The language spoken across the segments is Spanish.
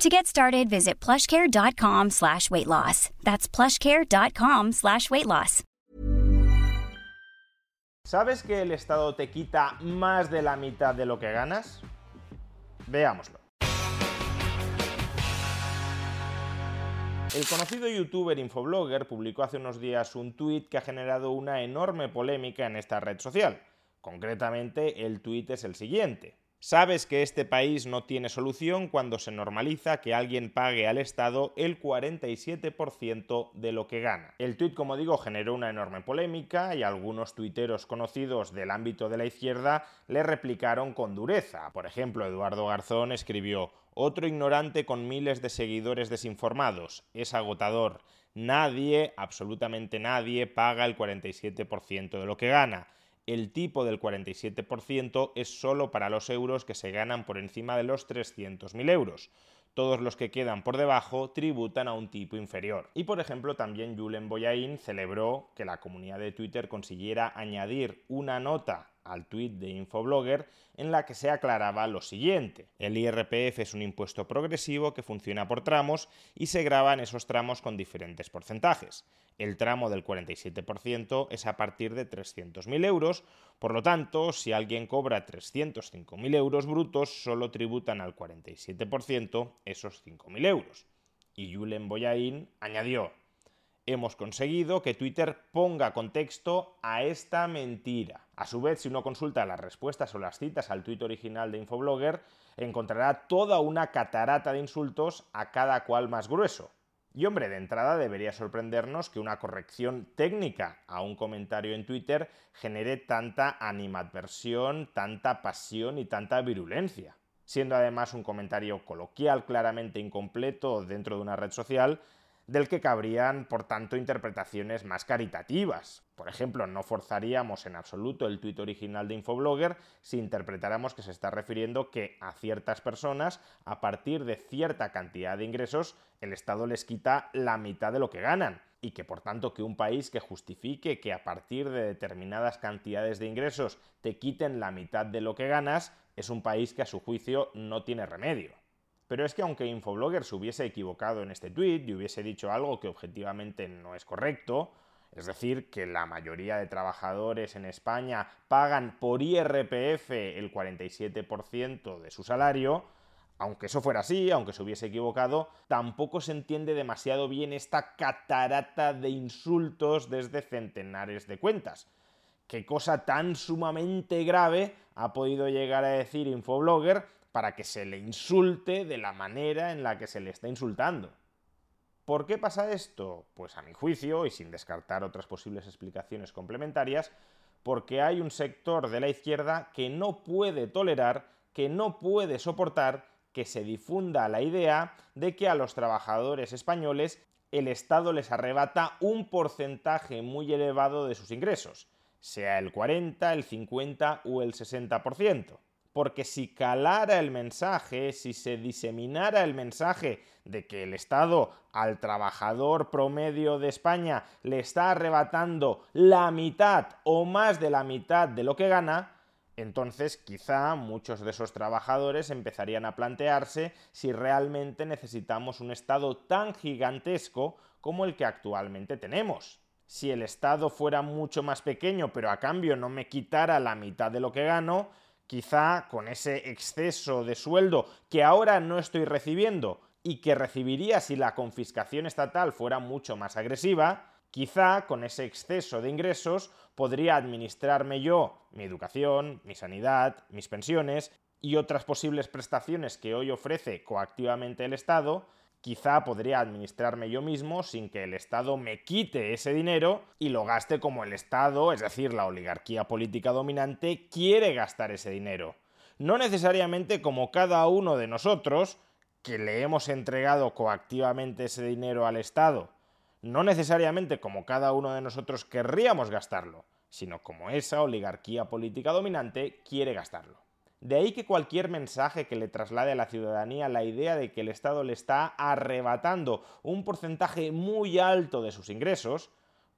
To get started, visit plushcare.com slash weight loss. That's plushcare.com slash weight loss. ¿Sabes que el Estado te quita más de la mitad de lo que ganas? Veámoslo. El conocido youtuber Infoblogger publicó hace unos días un tuit que ha generado una enorme polémica en esta red social. Concretamente, el tuit es el siguiente. Sabes que este país no tiene solución cuando se normaliza que alguien pague al Estado el 47% de lo que gana. El tuit, como digo, generó una enorme polémica y algunos tuiteros conocidos del ámbito de la izquierda le replicaron con dureza. Por ejemplo, Eduardo Garzón escribió otro ignorante con miles de seguidores desinformados. Es agotador. Nadie, absolutamente nadie, paga el 47% de lo que gana el tipo del 47% es solo para los euros que se ganan por encima de los 300.000 euros. Todos los que quedan por debajo tributan a un tipo inferior. Y por ejemplo, también Julen Boyain celebró que la comunidad de Twitter consiguiera añadir una nota al tuit de Infoblogger en la que se aclaraba lo siguiente. El IRPF es un impuesto progresivo que funciona por tramos y se graba en esos tramos con diferentes porcentajes. El tramo del 47% es a partir de 300.000 euros, por lo tanto, si alguien cobra 305.000 euros brutos, solo tributan al 47% esos 5.000 euros. Y Julen Boyain añadió, hemos conseguido que Twitter ponga contexto a esta mentira. A su vez, si uno consulta las respuestas o las citas al tuit original de Infoblogger, encontrará toda una catarata de insultos a cada cual más grueso. Y hombre, de entrada debería sorprendernos que una corrección técnica a un comentario en Twitter genere tanta animadversión, tanta pasión y tanta virulencia. Siendo además un comentario coloquial claramente incompleto dentro de una red social, del que cabrían, por tanto, interpretaciones más caritativas. Por ejemplo, no forzaríamos en absoluto el tuit original de Infoblogger si interpretáramos que se está refiriendo que a ciertas personas, a partir de cierta cantidad de ingresos, el Estado les quita la mitad de lo que ganan y que por tanto que un país que justifique que a partir de determinadas cantidades de ingresos te quiten la mitad de lo que ganas es un país que a su juicio no tiene remedio. Pero es que aunque Infoblogger se hubiese equivocado en este tweet y hubiese dicho algo que objetivamente no es correcto, es decir, que la mayoría de trabajadores en España pagan por IRPF el 47% de su salario, aunque eso fuera así, aunque se hubiese equivocado, tampoco se entiende demasiado bien esta catarata de insultos desde centenares de cuentas. ¿Qué cosa tan sumamente grave ha podido llegar a decir Infoblogger para que se le insulte de la manera en la que se le está insultando. ¿Por qué pasa esto? Pues a mi juicio, y sin descartar otras posibles explicaciones complementarias, porque hay un sector de la izquierda que no puede tolerar, que no puede soportar que se difunda la idea de que a los trabajadores españoles el Estado les arrebata un porcentaje muy elevado de sus ingresos, sea el 40, el 50 o el 60% porque si calara el mensaje, si se diseminara el mensaje de que el Estado al trabajador promedio de España le está arrebatando la mitad o más de la mitad de lo que gana, entonces quizá muchos de esos trabajadores empezarían a plantearse si realmente necesitamos un Estado tan gigantesco como el que actualmente tenemos. Si el Estado fuera mucho más pequeño, pero a cambio no me quitara la mitad de lo que gano, quizá con ese exceso de sueldo que ahora no estoy recibiendo y que recibiría si la confiscación estatal fuera mucho más agresiva, quizá con ese exceso de ingresos podría administrarme yo mi educación, mi sanidad, mis pensiones y otras posibles prestaciones que hoy ofrece coactivamente el Estado Quizá podría administrarme yo mismo sin que el Estado me quite ese dinero y lo gaste como el Estado, es decir, la oligarquía política dominante, quiere gastar ese dinero. No necesariamente como cada uno de nosotros, que le hemos entregado coactivamente ese dinero al Estado, no necesariamente como cada uno de nosotros querríamos gastarlo, sino como esa oligarquía política dominante quiere gastarlo. De ahí que cualquier mensaje que le traslade a la ciudadanía la idea de que el Estado le está arrebatando un porcentaje muy alto de sus ingresos,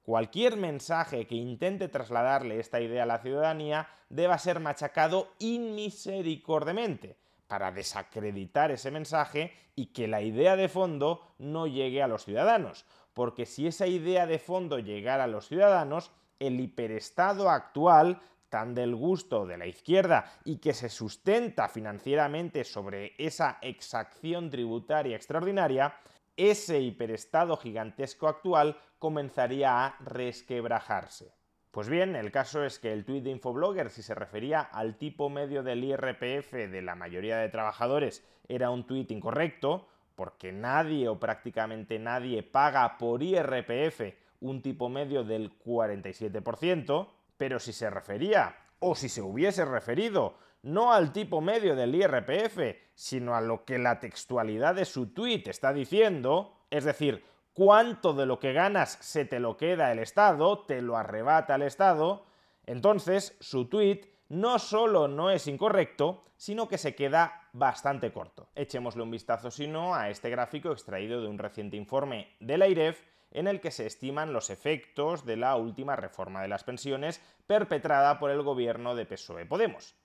cualquier mensaje que intente trasladarle esta idea a la ciudadanía deba ser machacado inmisericordiamente para desacreditar ese mensaje y que la idea de fondo no llegue a los ciudadanos. Porque si esa idea de fondo llegara a los ciudadanos, el hiperestado actual tan del gusto de la izquierda y que se sustenta financieramente sobre esa exacción tributaria extraordinaria, ese hiperestado gigantesco actual comenzaría a resquebrajarse. Pues bien, el caso es que el tuit de Infoblogger, si se refería al tipo medio del IRPF de la mayoría de trabajadores, era un tuit incorrecto, porque nadie o prácticamente nadie paga por IRPF un tipo medio del 47%, pero si se refería, o si se hubiese referido, no al tipo medio del IRPF, sino a lo que la textualidad de su tuit está diciendo, es decir, cuánto de lo que ganas se te lo queda el Estado, te lo arrebata el Estado, entonces su tuit no solo no es incorrecto, sino que se queda bastante corto. Echémosle un vistazo, si no, a este gráfico extraído de un reciente informe de la IREF en el que se estiman los efectos de la última reforma de las pensiones perpetrada por el gobierno de PSOE Podemos.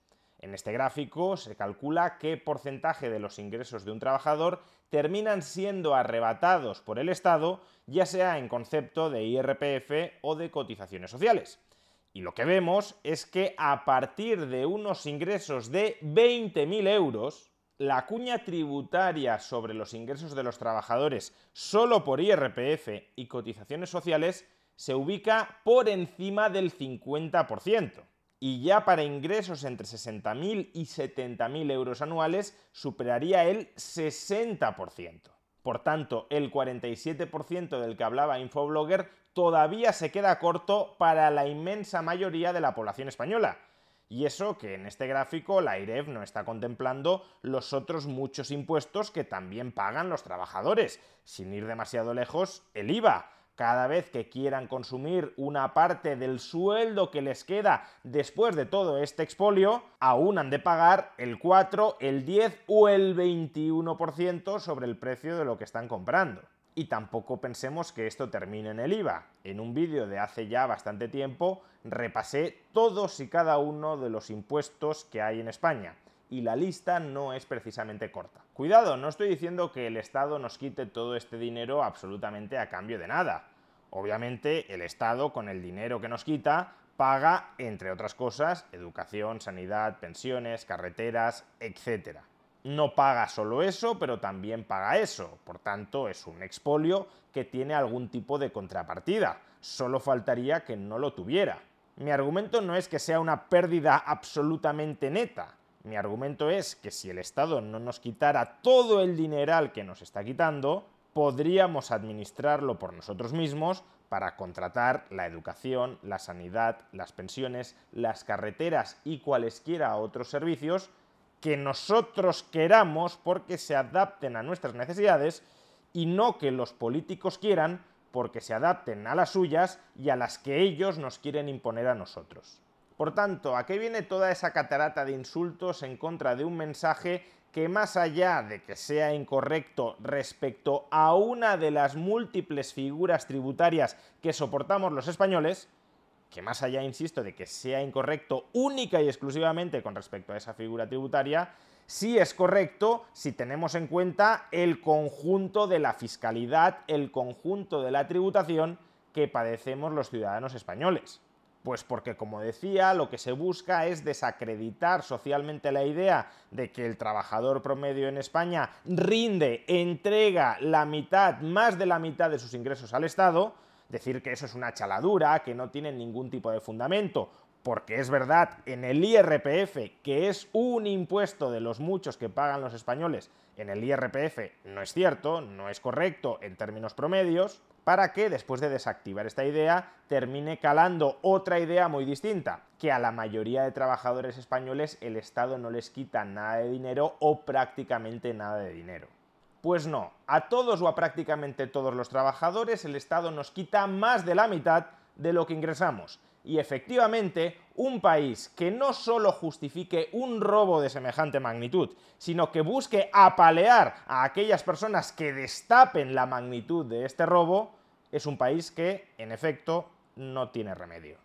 En este gráfico se calcula qué porcentaje de los ingresos de un trabajador terminan siendo arrebatados por el Estado, ya sea en concepto de IRPF o de cotizaciones sociales. Y lo que vemos es que a partir de unos ingresos de 20.000 euros, la cuña tributaria sobre los ingresos de los trabajadores solo por IRPF y cotizaciones sociales se ubica por encima del 50%. Y ya para ingresos entre 60.000 y 70.000 euros anuales superaría el 60%. Por tanto, el 47% del que hablaba Infoblogger todavía se queda corto para la inmensa mayoría de la población española y eso que en este gráfico la IREF no está contemplando los otros muchos impuestos que también pagan los trabajadores. Sin ir demasiado lejos, el IVA. Cada vez que quieran consumir una parte del sueldo que les queda después de todo este expolio, aún han de pagar el 4, el 10 o el 21% sobre el precio de lo que están comprando. Y tampoco pensemos que esto termine en el IVA. En un vídeo de hace ya bastante tiempo repasé todos y cada uno de los impuestos que hay en España. Y la lista no es precisamente corta. Cuidado, no estoy diciendo que el Estado nos quite todo este dinero absolutamente a cambio de nada. Obviamente el Estado con el dinero que nos quita paga, entre otras cosas, educación, sanidad, pensiones, carreteras, etc no paga solo eso, pero también paga eso. Por tanto, es un expolio que tiene algún tipo de contrapartida. Solo faltaría que no lo tuviera. Mi argumento no es que sea una pérdida absolutamente neta. Mi argumento es que si el Estado no nos quitara todo el dineral que nos está quitando, podríamos administrarlo por nosotros mismos para contratar la educación, la sanidad, las pensiones, las carreteras y cualesquiera otros servicios que nosotros queramos porque se adapten a nuestras necesidades y no que los políticos quieran porque se adapten a las suyas y a las que ellos nos quieren imponer a nosotros. Por tanto, ¿a qué viene toda esa catarata de insultos en contra de un mensaje que más allá de que sea incorrecto respecto a una de las múltiples figuras tributarias que soportamos los españoles, que más allá, insisto, de que sea incorrecto única y exclusivamente con respecto a esa figura tributaria, sí es correcto si tenemos en cuenta el conjunto de la fiscalidad, el conjunto de la tributación que padecemos los ciudadanos españoles. Pues porque, como decía, lo que se busca es desacreditar socialmente la idea de que el trabajador promedio en España rinde, entrega la mitad, más de la mitad de sus ingresos al Estado, decir que eso es una chaladura, que no tiene ningún tipo de fundamento, porque es verdad, en el IRPF, que es un impuesto de los muchos que pagan los españoles, en el IRPF no es cierto, no es correcto en términos promedios, para que después de desactivar esta idea termine calando otra idea muy distinta, que a la mayoría de trabajadores españoles el Estado no les quita nada de dinero o prácticamente nada de dinero. Pues no, a todos o a prácticamente todos los trabajadores el Estado nos quita más de la mitad de lo que ingresamos. Y efectivamente, un país que no solo justifique un robo de semejante magnitud, sino que busque apalear a aquellas personas que destapen la magnitud de este robo, es un país que, en efecto, no tiene remedio.